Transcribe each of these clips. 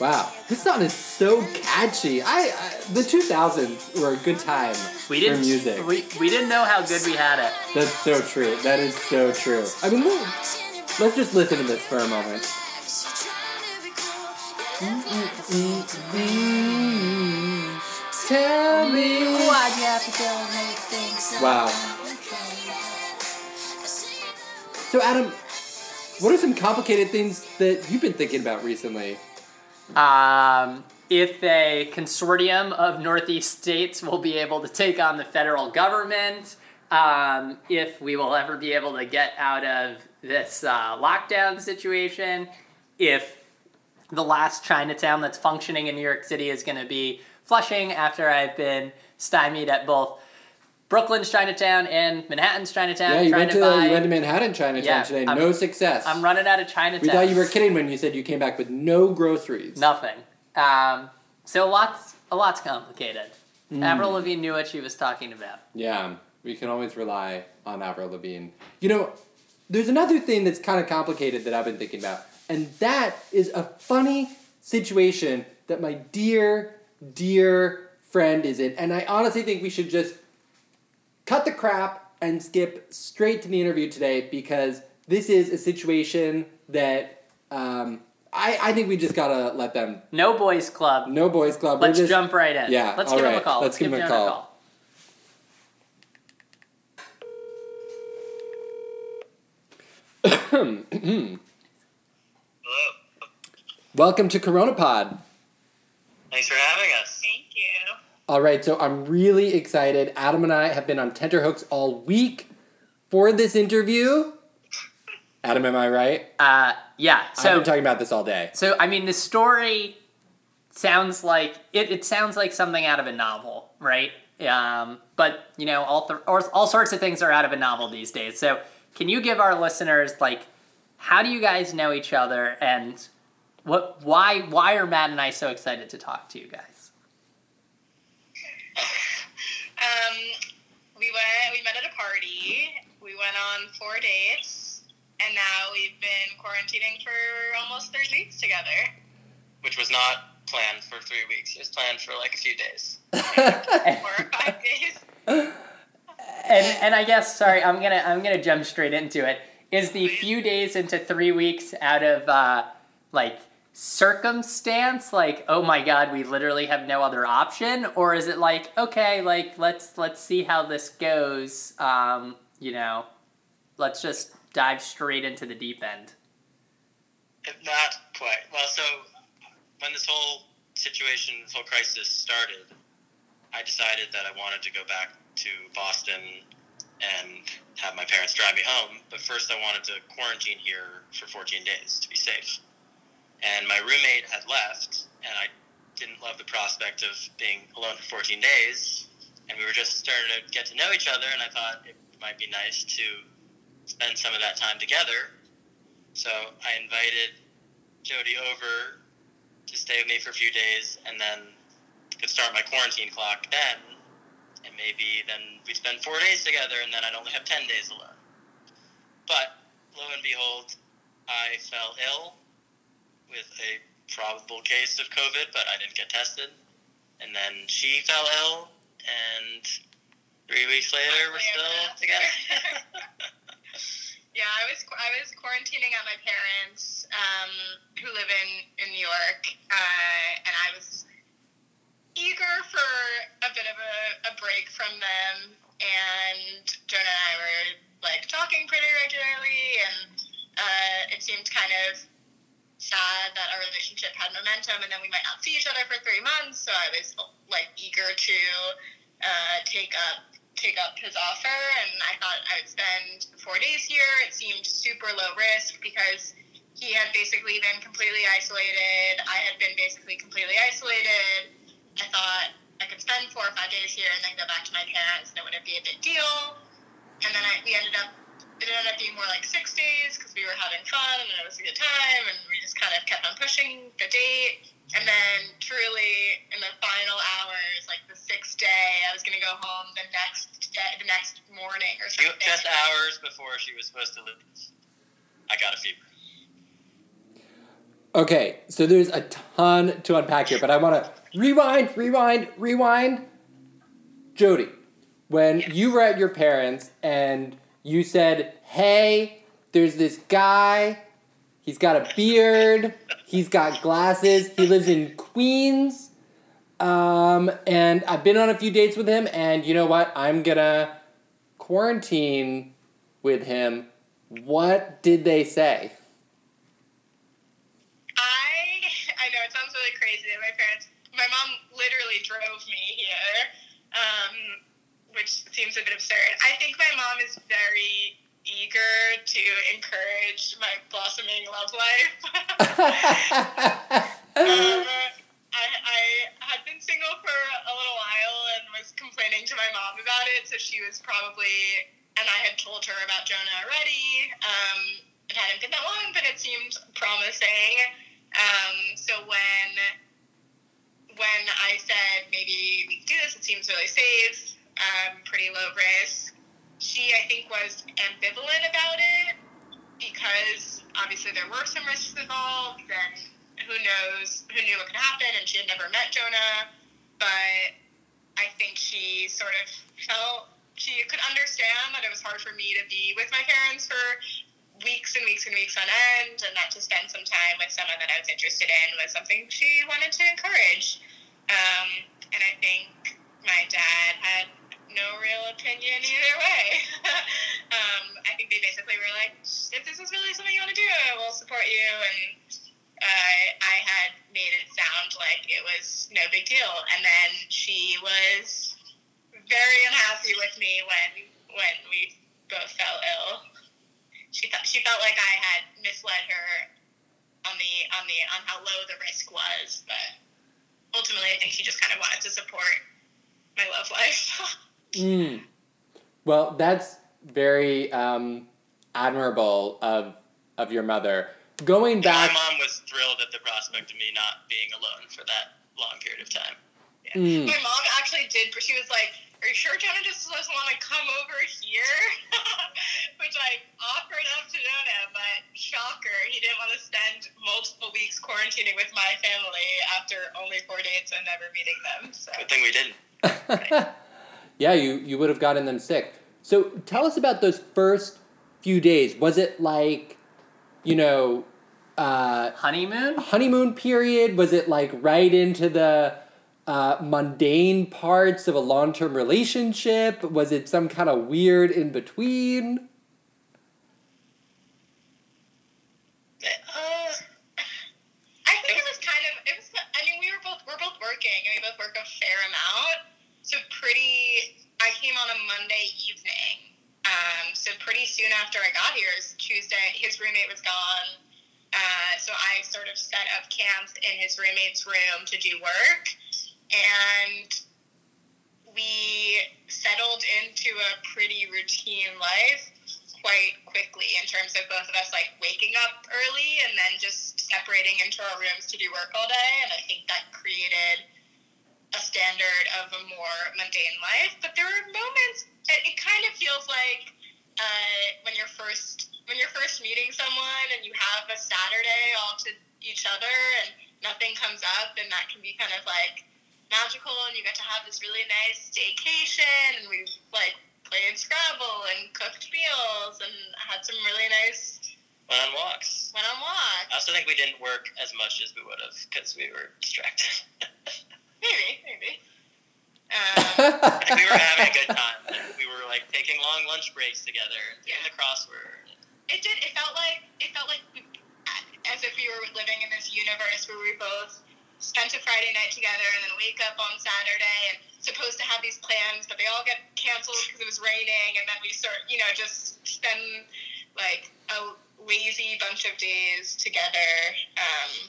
Wow, this song is so catchy. I, I the 2000s were a good time We didn't for music. We, we didn't know how good we had it. That's so true. That is so true. I mean, look, let's just listen to this for a moment. Tell me Why'd you have to go and make things Wow. So, Adam, what are some complicated things that you've been thinking about recently? Um, if a consortium of Northeast states will be able to take on the federal government, um, if we will ever be able to get out of this uh, lockdown situation, if the last Chinatown that's functioning in New York City is going to be Flushing after I've been stymied at both Brooklyn's Chinatown and Manhattan's Chinatown. Yeah, you went to, buy. you went to Manhattan Chinatown Yeah, today. I'm- no success. I'm running out of Chinatown. we thought you were kidding when you said you came back with no groceries. Nothing. Um, so a lot's a lot's complicated. Hmm. Avril Lavigne knew what she was talking about. Yeah, we can always rely on Avril Lavigne. You know, there's another thing that's kind of complicated that I've been thinking about, and that is a funny situation that my dear, dear friend is in. And I honestly think we should just cut the crap and skip straight to the interview today because this is a situation that um, I, I think we just gotta let them. No boys club. No boys club. we're Let's just- jump right in. Yeah, Let's all give him a call. Let's give him a Jonah call. Hello. Welcome to Corona Pod. Thanks for having us. All right, so I'm really excited. Adam and I have been on tenterhooks all week for this interview. Adam, am I right? Uh, yeah. So I've been talking about this all day. so I mean the story sounds like it, it sounds like something out of a novel, right? Um, but you know all th- or, all sorts of things are out of a novel these days. So can you give our listeners like how do you guys know each other and what why why are Matt and I so excited to talk to you guys? Um, we went. We met at a party. We went on four dates, and now we've been quarantining for almost three weeks together. Which was not planned for three weeks. It was planned for like a few days. Four or five days. and and I guess sorry, I'm gonna I'm gonna jump straight into it. Is the few days into three weeks out of uh, like circumstance, like oh my god, we literally have no other option, or is it like okay, like let's let's see how this goes. Um, you know, let's just dive straight into the deep end. Not quite. Well, so when this whole situation, this whole crisis started, I decided that I wanted to go back to Boston and have my parents drive me home. But first, I wanted to quarantine here for 14 days to be safe. And my roommate had left, and I didn't love the prospect of being alone for 14 days. And we were just starting to get to know each other, and I thought it might be nice to spend some of that time together. So I invited Jody over to stay with me for a few days, and then could start my quarantine clock then, and maybe then we'd spend four days together, and then I'd only have ten days alone. But lo and behold, I fell ill with a probable case of COVID, but I didn't get tested. And then she fell ill, and three weeks later, we're still together. Yeah, I was I was quarantining at my parents, um, who live in in New York, uh, and I was eager for a bit of a, a break from them. And Jonah and I were like talking pretty regularly, and uh, it seemed kind of sad that our relationship had momentum, and then we might not see each other for three months. So I was like eager to uh, take up take up his offer, and I thought I would spend four days here. It seemed super low risk because he had basically been completely isolated. I had been basically completely isolated. I thought I could spend four or five days here and then go back to my parents, and it wouldn't be a big deal. And then I, we ended up, it ended up being more like six days because we were having fun and it was a good time, and we just kind of kept on pushing the date. And then, truly, in the final hours, like the sixth day, I was gonna go home the next day, the next morning or something. Just hours before she was supposed to leave, I got a fever. Okay, so there's a ton to unpack here, but I want to rewind, rewind, rewind. Jody, when Yes. you were at your parents and you said, "Hey, there's this guy. He's got a beard. He's got glasses. He lives in Queens." Um, and I've been on a few dates with him, and you know what? I'm gonna quarantine with him. What did they say? I I know it sounds really crazy. My parents, my mom literally drove me here, um, which seems a bit absurd. I think my mom is very eager to encourage my blossoming love life. um, I, I had been single for a little while and was complaining to my mom about it, so she was probably, and I had told her about Jonah already. Um, it hadn't been that long, but it seemed promising. Um, so when when I said maybe we could do this, it seems really safe, um, pretty low risk. She, I think, was ambivalent about it because obviously there were some risks involved, and who knows, who knew what could happen, and she had never met Jonah, but I think she sort of felt she could understand that it was hard for me to be with my parents for weeks and weeks and weeks on end, and that to spend some time with someone that I was interested in was something she wanted to encourage. Um, and I think my dad had no real opinion either way. um, I think they basically were like, if this is really something you want to do, we'll support you. And uh, I had made it sound like it was no big deal. And then she was very unhappy with me when when we both fell ill. She thought she felt like I had misled her on the on the on how low the risk was, but ultimately I think she just kind of wanted to support my love life. Mm. Well, that's very um, admirable of of your mother. Going back My mom was thrilled at the prospect of me not being alone for that long period of time. Yeah. Mm. My mom actually did, but she was like, "Are you sure Jonah just doesn't want to come over here?" Which I offered up to Jonah, but shocker, he didn't want to spend multiple weeks quarantining with my family after only four dates and never meeting them. So Good thing we didn't. yeah, you you would have gotten them sick. So tell us about those first few days. Was it like, you know, uh, Honeymoon? honeymoon period? Was it like right into the uh, mundane parts of a long term relationship? Was it some kind of weird in between? Uh, I think it was kind of it was. I mean, we were both we're both working, and we both work a fair amount. So pretty. I came on a Monday evening. Um, so pretty soon after I got here, it was Tuesday. His roommate was gone. Uh, so I sort of set up camp in his roommate's room to do work, and we settled into a pretty routine life quite quickly in terms of both of us like waking up early and then just separating into our rooms to do work all day and i think that created a standard of a more mundane life but there were moments it, it kind of feels like uh, when you're first when you're first meeting someone and you have a saturday all to each other and nothing comes up and that can be kind of like magical and you get to have this really nice staycation and we like played Scrabble and cooked meals and had some really nice Went on walks. went on walks. I also think we didn't work as much as we would have because we were distracted. Maybe, maybe. Um, we were having a good time. We were like taking long lunch breaks together and doing Yeah. the crossword. it did. It felt like it felt like we, as if we were living in this universe where we both spent a Friday night together and then wake up on Saturday and supposed to have these plans, but they all get canceled because it was raining, and then we start, you know, just spend like a lazy bunch of days together. Um,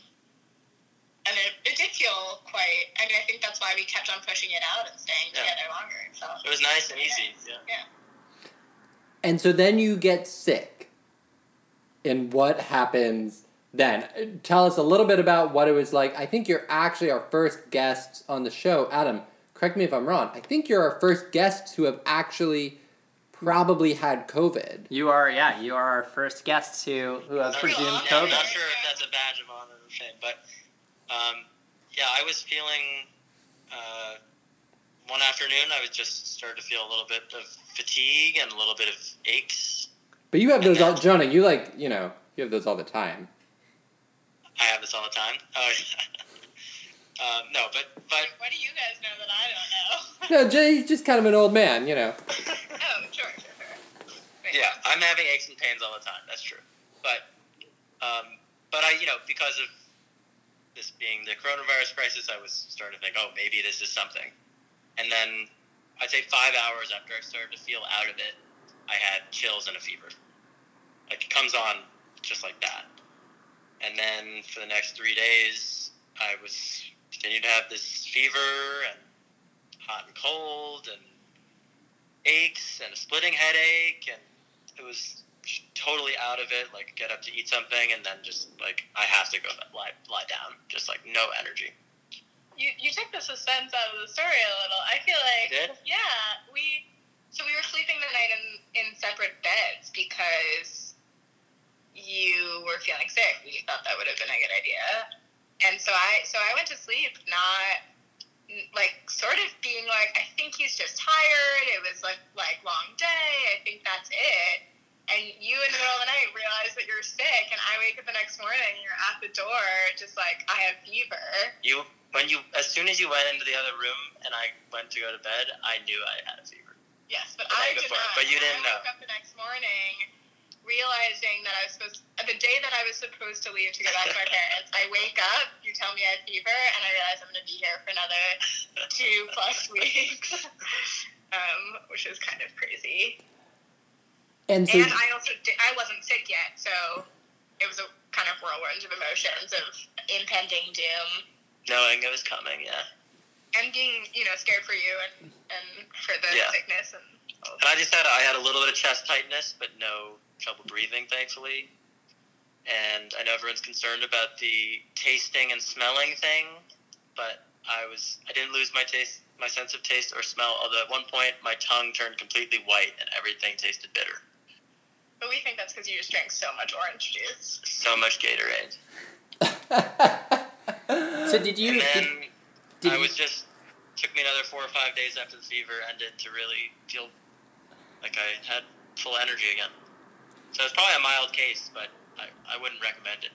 and it, it did feel quite. I mean, I think that's why we kept on pushing it out and staying Yeah. together longer. So It was nice and easy. Yeah. yeah. And so then you get sick. And what happens then? Tell us a little bit about what it was like. I think you're actually our first guests on the show. Adam, correct me if I'm wrong. I think you're our first guests who have actually probably had COVID. You are, yeah, you are our first guests who, who has presumed not- COVID. I'm not sure if that's a badge of honor or same. But um, yeah, I was feeling. Uh, one afternoon, I was just started to feel a little bit of fatigue and a little bit of aches. But you have those all, Jonah. You like you know you have those all the time. I have this all the time. Oh, um, no, but but What do you guys know that I don't know? No, Jay's just kind of an old man, you know. oh, sure, sure, sure. Wait. yeah, I'm having aches and pains all the time. That's true. But um, but I you know because of this being the coronavirus crisis, I was starting to think, oh, maybe this is something. And then I'd say five hours after I started to feel out of it, I had chills and a fever. Like it comes on just like that. And then for the next three days, I was continued to have this fever and hot and cold and aches and a splitting headache and it was totally out of it like get up to eat something and then just like i have to go lie, lie down just like no energy You, you took the suspense out of the story a little. I feel like I yeah, we so we were sleeping the night in in separate beds because you were feeling sick. We thought that would have been a good idea, and so I so I went to sleep not like sort of being like I think he's just tired. It was like like long day. I think that's it. And you in the middle of the night realize that you're sick, and I wake up the next morning and you're at the door, just like I have fever. you when you as soon as you went into the other room and i went to go to bed i knew i had a fever Yes, but I did before, not. but you didn't I know. woke up the next morning realizing that I was supposed the day that I was supposed to leave to go back to my parents. I wake up, you tell me I have fever, and I realize I'm going to be here for another two plus weeks, um, which is kind of crazy. And so And I also di- I wasn't sick yet, so it was a kind of whirlwind of emotions of impending doom. Knowing it was coming yeah. And being you know scared for you and and for the Yeah. sickness and and i just had i had a little bit of chest tightness but no trouble breathing thankfully. And i know everyone's concerned about the tasting and smelling thing but i was i didn't lose my taste my sense of taste or smell although at one point my tongue turned completely white and everything tasted bitter But we think that's because you just drank so much orange juice. so much gatorade So did you? and Did, then did I was just took me another four or five days after the fever ended to really feel like I had full energy again. So it's probably a mild case, but I, I wouldn't recommend it.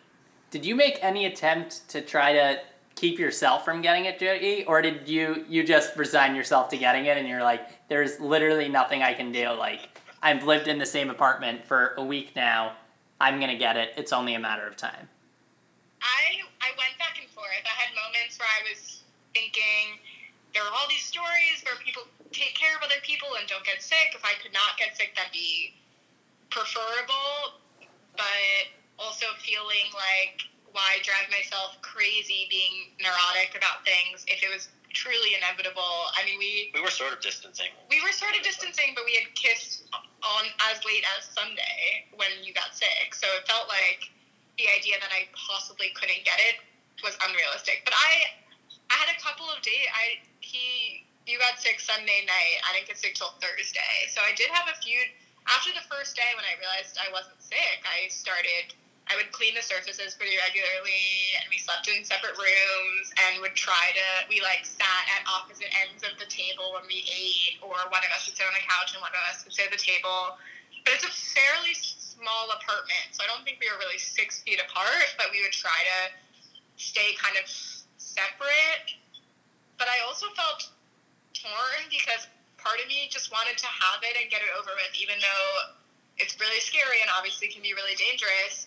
Did you make any attempt to try to keep yourself from getting it, Jody, or did you you just resign yourself to getting it and you're like, there's literally nothing I can do. Like I've lived in the same apartment for a week now. I'm gonna get it. It's only a matter of time. I I went back and forth. I had moments where I was thinking there are all these stories where people take care of other people and don't get sick. If I could not get sick, that'd be preferable. But also feeling like why drive myself crazy being neurotic about things if it was truly inevitable. I mean, we We were sort of distancing. we were sort of distancing, but we had kissed on as late as Sunday when you got sick. So it felt like the idea that I possibly couldn't get it was unrealistic. But I, I had a couple of days. I he you got sick Sunday night. I didn't get sick till Thursday. So I did have a few. After the first day, when I realized I wasn't sick, I started. I would clean the surfaces pretty regularly, and we slept in separate rooms, and would try to. We like sat at opposite ends of the table when we ate, or one of us would sit on the couch and one of us would sit at the table. But it's a fairly small apartment, so I don't think we were really six feet apart. But we would try to stay kind of separate. But I also felt torn because part of me just wanted to have it and get it over with, even though it's really scary and obviously can be really dangerous.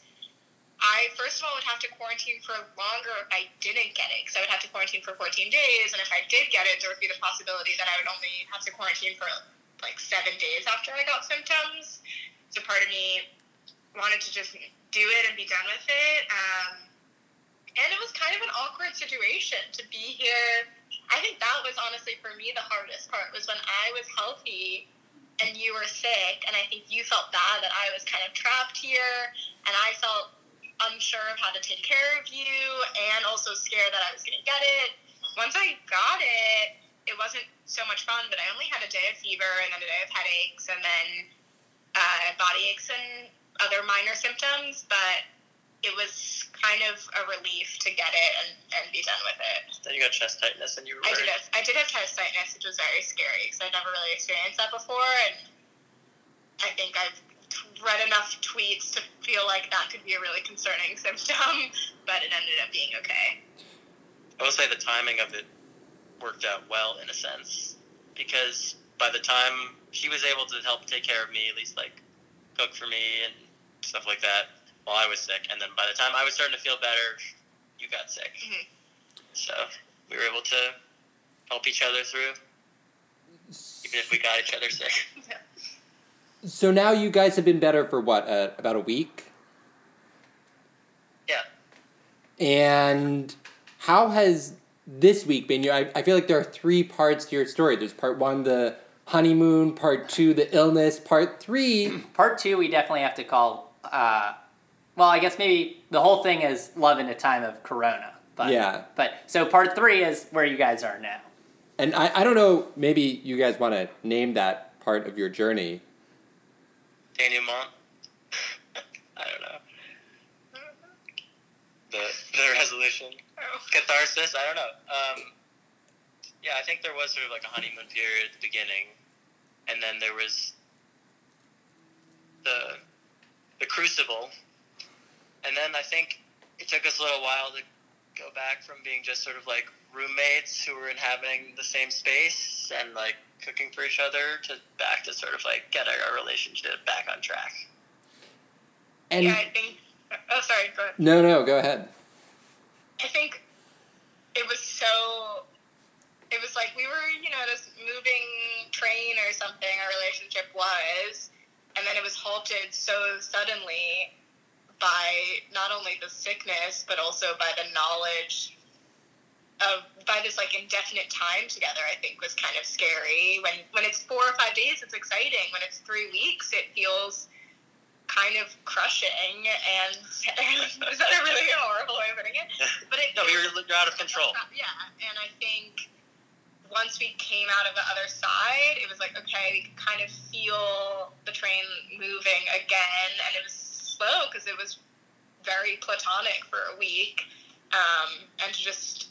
I first of all would have to quarantine for longer if I didn't get it, because I would have to quarantine for 14 days, and if I did get it, there would be the possibility that I would only have to quarantine for like seven days after I got symptoms. So part of me wanted to just do it and be done with it. Um, and it was kind of an awkward situation to be here. I think that was honestly for me the hardest part was when I was healthy and you were sick, and I think you felt bad that I was kind of trapped here, and I felt unsure of how to take care of you, and also scared that I was going to get it. Once I got it, it wasn't so much fun, but I only had a day of fever and then a day of headaches, and then uh, body aches and other minor symptoms, but it was kind of a relief to get it and, and be done with it. Then you got chest tightness, and you were I did have I did have chest tightness, which was very scary because I'd never really experienced that before, and I think I've read enough tweets to feel like that could be a really concerning symptom, but it ended up being okay. I will say the timing of it worked out well in a sense because by the time she was able to help take care of me, at least like cook for me and stuff like that while I was sick, and then by the time I was starting to feel better, you got sick. Mhm. So we were able to help each other through, even if we got each other sick. So now you guys have been better for what? Uh, about a week? Yeah. And how has this week been? You, I, I feel like there are three parts to your story. There's part one, the honeymoon. Part two, the illness. Part three, Part two, we definitely have to call. Uh, well, I guess maybe the whole thing is love in a time of Corona. But, Yeah. But so part three is where you guys are now. and I, I don't know. Maybe you guys want to name that part of your journey. Denouement. I don't know. The the resolution. Oh. catharsis. I don't know. Um, yeah, I think there was sort of like a honeymoon period at the beginning, and then there was the the crucible, and then I think it took us a little while to go back from being just sort of like roommates who were inhabiting the same space and like cooking for each other to back to sort of like get our, relationship back on track. And yeah, I think. Oh, sorry. Go ahead. no, no, go ahead. I think it was so. It was like we were, you know, this moving train or something. Our relationship was, and then it was halted so suddenly by not only the sickness but also by the knowledge of by this like indefinite time together. I think was kind of scary. When when it's four or five days, it's exciting. When it's three weeks, it feels kind of crushing and is that a really horrible way of putting it? But it No, you're, you're out of control. yeah, and I think once we came out of the other side, it was like okay, we could kind of feel the train moving again, and it was slow because it was very platonic for a week, um, and to just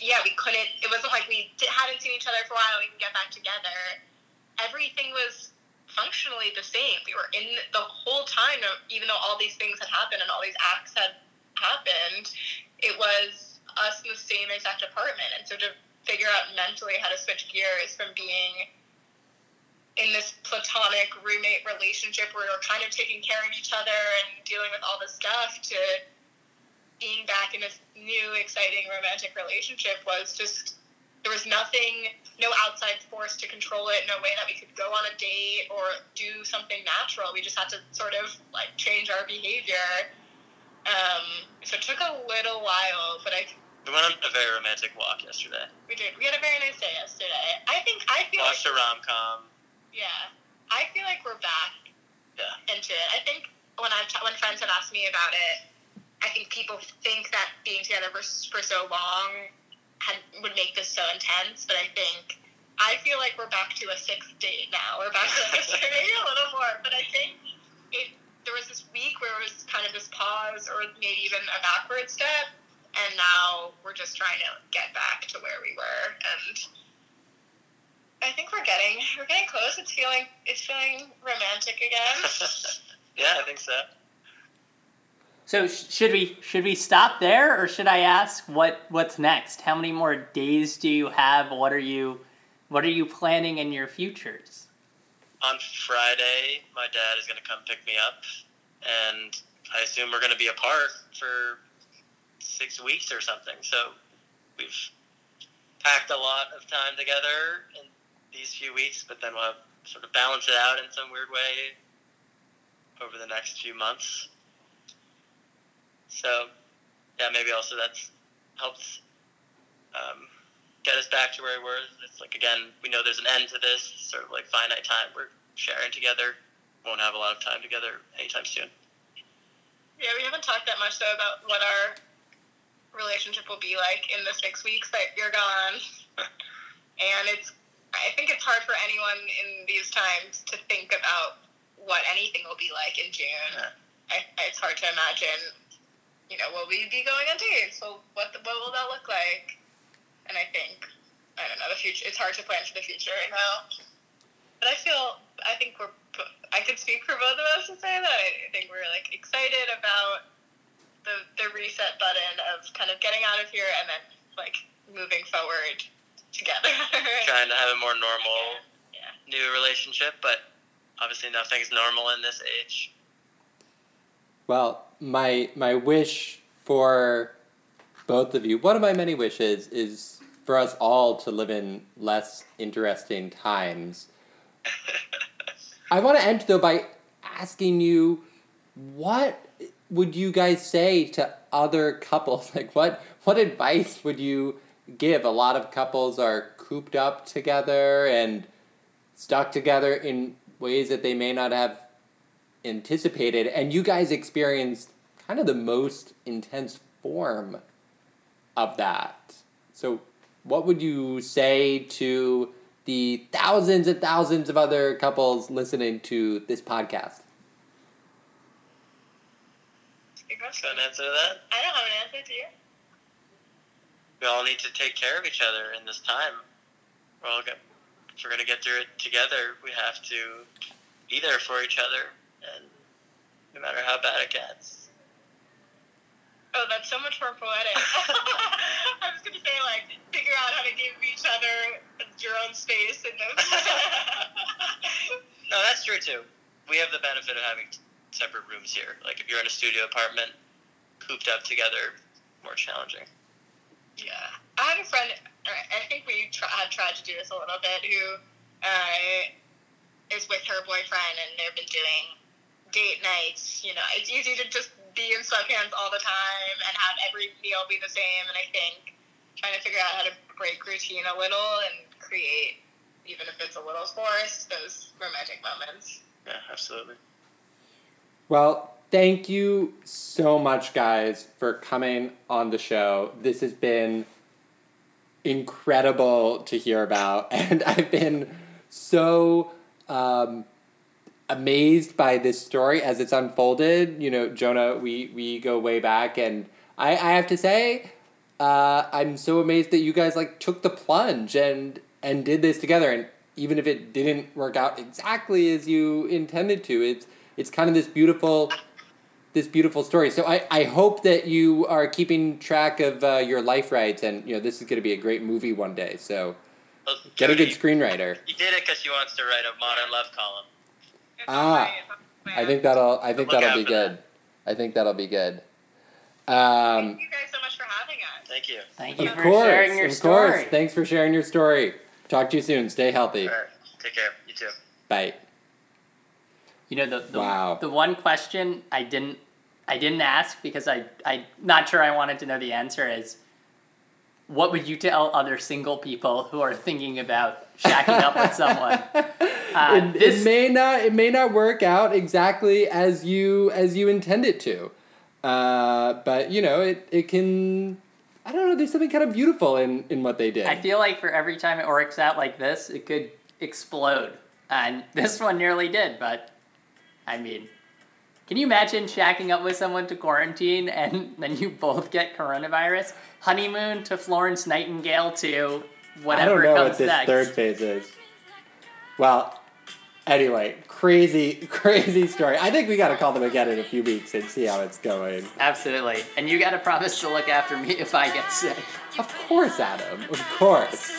yeah, we couldn't. It wasn't like we di- hadn't seen each other for a while. We can get back together. Everything was functionally the same. We were in the whole time, even though all these things had happened and all these acts had happened. It was us in the same exact apartment, and so to figure out mentally how to switch gears from being in this platonic roommate relationship where we're kind of taking care of each other and dealing with all this stuff to in this new exciting romantic relationship was just there was nothing no outside force to control it no way that we could go on a date or do something natural we just had to sort of like change our behavior um, so it took a little while but i We went on a very romantic walk yesterday. we did we had a very nice day yesterday i think i feel like Watched a rom com. Yeah, I feel like we're back Yeah. into it. I think when I've t- when friends have asked me about it, I think people think that being together for, for so long had, would make this so intense. But I think I feel like we're back to a sixth date now. We're back to like maybe a little more. But I think it, there was this week where it was kind of this pause, or maybe even a backward step. And now we're just trying to get back to where we were, and I think we're getting we're getting close. It's feeling it's feeling romantic again. yeah, I think so. So sh- should we should we stop there, or should I ask what what's next? How many more days do you have? What are you what are you planning in your futures? On Friday, my dad is going to come pick me up, and I assume we're going to be apart for six weeks or something. So we've packed a lot of time together in these few weeks, but then we'll sort of balance it out in some weird way over the next few months. So, yeah, maybe also that's helps um, get us back to where we were. It's like again, we know there's an end to this sort of like finite time we're sharing together. Won't have a lot of time together anytime soon. yeah, we haven't talked that much though about what our relationship will be like in the six weeks that you're gone. and it's I think it's hard for anyone in these times to think about what anything will be like in June. Yeah. I, it's hard to imagine you know, will we be going on dates? Well, what the, what will that look like? And I think I don't know the future. It's hard to plan for the future right now. But I feel I think we're I could speak for both of us to say that I think we're like excited about the the reset button of kind of getting out of here and then like moving forward together. Trying to have a more normal Yeah. new relationship, but obviously nothing's normal in this age. Well, my my wish for both of you, one of my many wishes, is for us all to live in less interesting times. I want to end though by asking you, what would you guys say to other couples? Like, what what advice would you give? A lot of couples are cooped up together and stuck together in ways that they may not have anticipated, and you guys experienced kind of the most intense form of that. So, what would you say to the thousands and thousands of other couples listening to this podcast? Good question. An answer to that? I don't have an answer to you. We all need to take care of each other in this time. We're all get, if we're gonna get through it together, we have to be there for each other, and no matter how bad it gets. Oh, that's so much more poetic. I was gonna say like figure out how to give each other your own space and no. No, that's true too. We have the benefit of having separate rooms here. Like if you're in a studio apartment, cooped up together, more challenging. yeah, I had a friend. I think we tr- had tried to do this a little bit. Who uh, is with her boyfriend, and they've been doing date nights. You know, it's easy to just be in sweatpants all the time and have every meal be the same. And I think trying to figure out how to break routine a little and create, even if it's a little forced, those romantic moments. Yeah, absolutely. Well, thank you so much, guys, for coming on the show. This has been incredible to hear about, and I've been so um, amazed by this story as it's unfolded. You know, Jonah, we we go way back, and I I have to say, uh, I'm so amazed that you guys like took the plunge and and did this together, and even if it didn't work out exactly as you intended to, it's it's kind of this beautiful this beautiful story. So I, I hope that you are keeping track of uh, your life rights, and you know this is going to be a great movie one day. So Well, get a good screenwriter. He did it because she wants to write a modern love column. It's Ah, on my- it's on my I think that'll I think that'll be for that. good. I think that'll be good. Um, Thank you guys so much for having us. Thank you. Thank of you for course, sharing your of story. course. Thanks for sharing your story. Talk to you soon. Stay healthy. All right. Take care. You too. Bye. You know the the, Wow. the one question I didn't I didn't ask because I I not sure I wanted to know the answer is what would you tell other single people who are thinking about shacking up with someone? Uh, it, this it may not it may not work out exactly as you as you intend it to uh, but you know it, it can i don't know there's something kind of beautiful in in what they did I feel like for every time it works out like this, it could explode. And this one nearly did, but I mean, can you imagine shacking up with someone to quarantine and then you both get coronavirus? Honeymoon to Florence Nightingale to whatever. i don't know comes what this next. third phase is well anyway crazy crazy story i think we got to call them again in a few weeks and see how it's going Absolutely. And you got to promise to look after me if I get sick. of course adam of course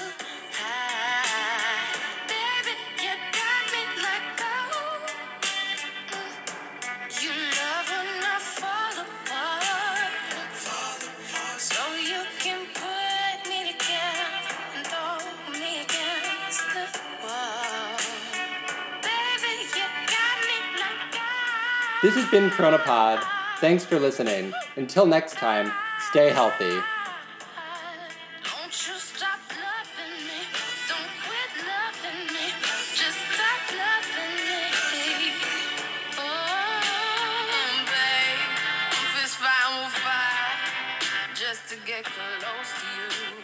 this has been CoronaPod thanks for listening until next time stay healthy Don't you stop loving me. Don't quit loving me. Just stop loving me. Oh, babe. If it's fine, we'll fight. Just to get close to you.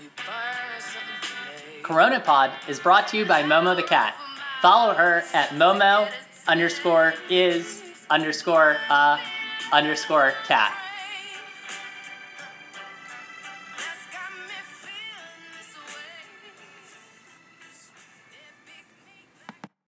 We burn something. CoronaPod is brought to you by Momo the cat. Follow her at Momo underscore is underscore uh underscore cat.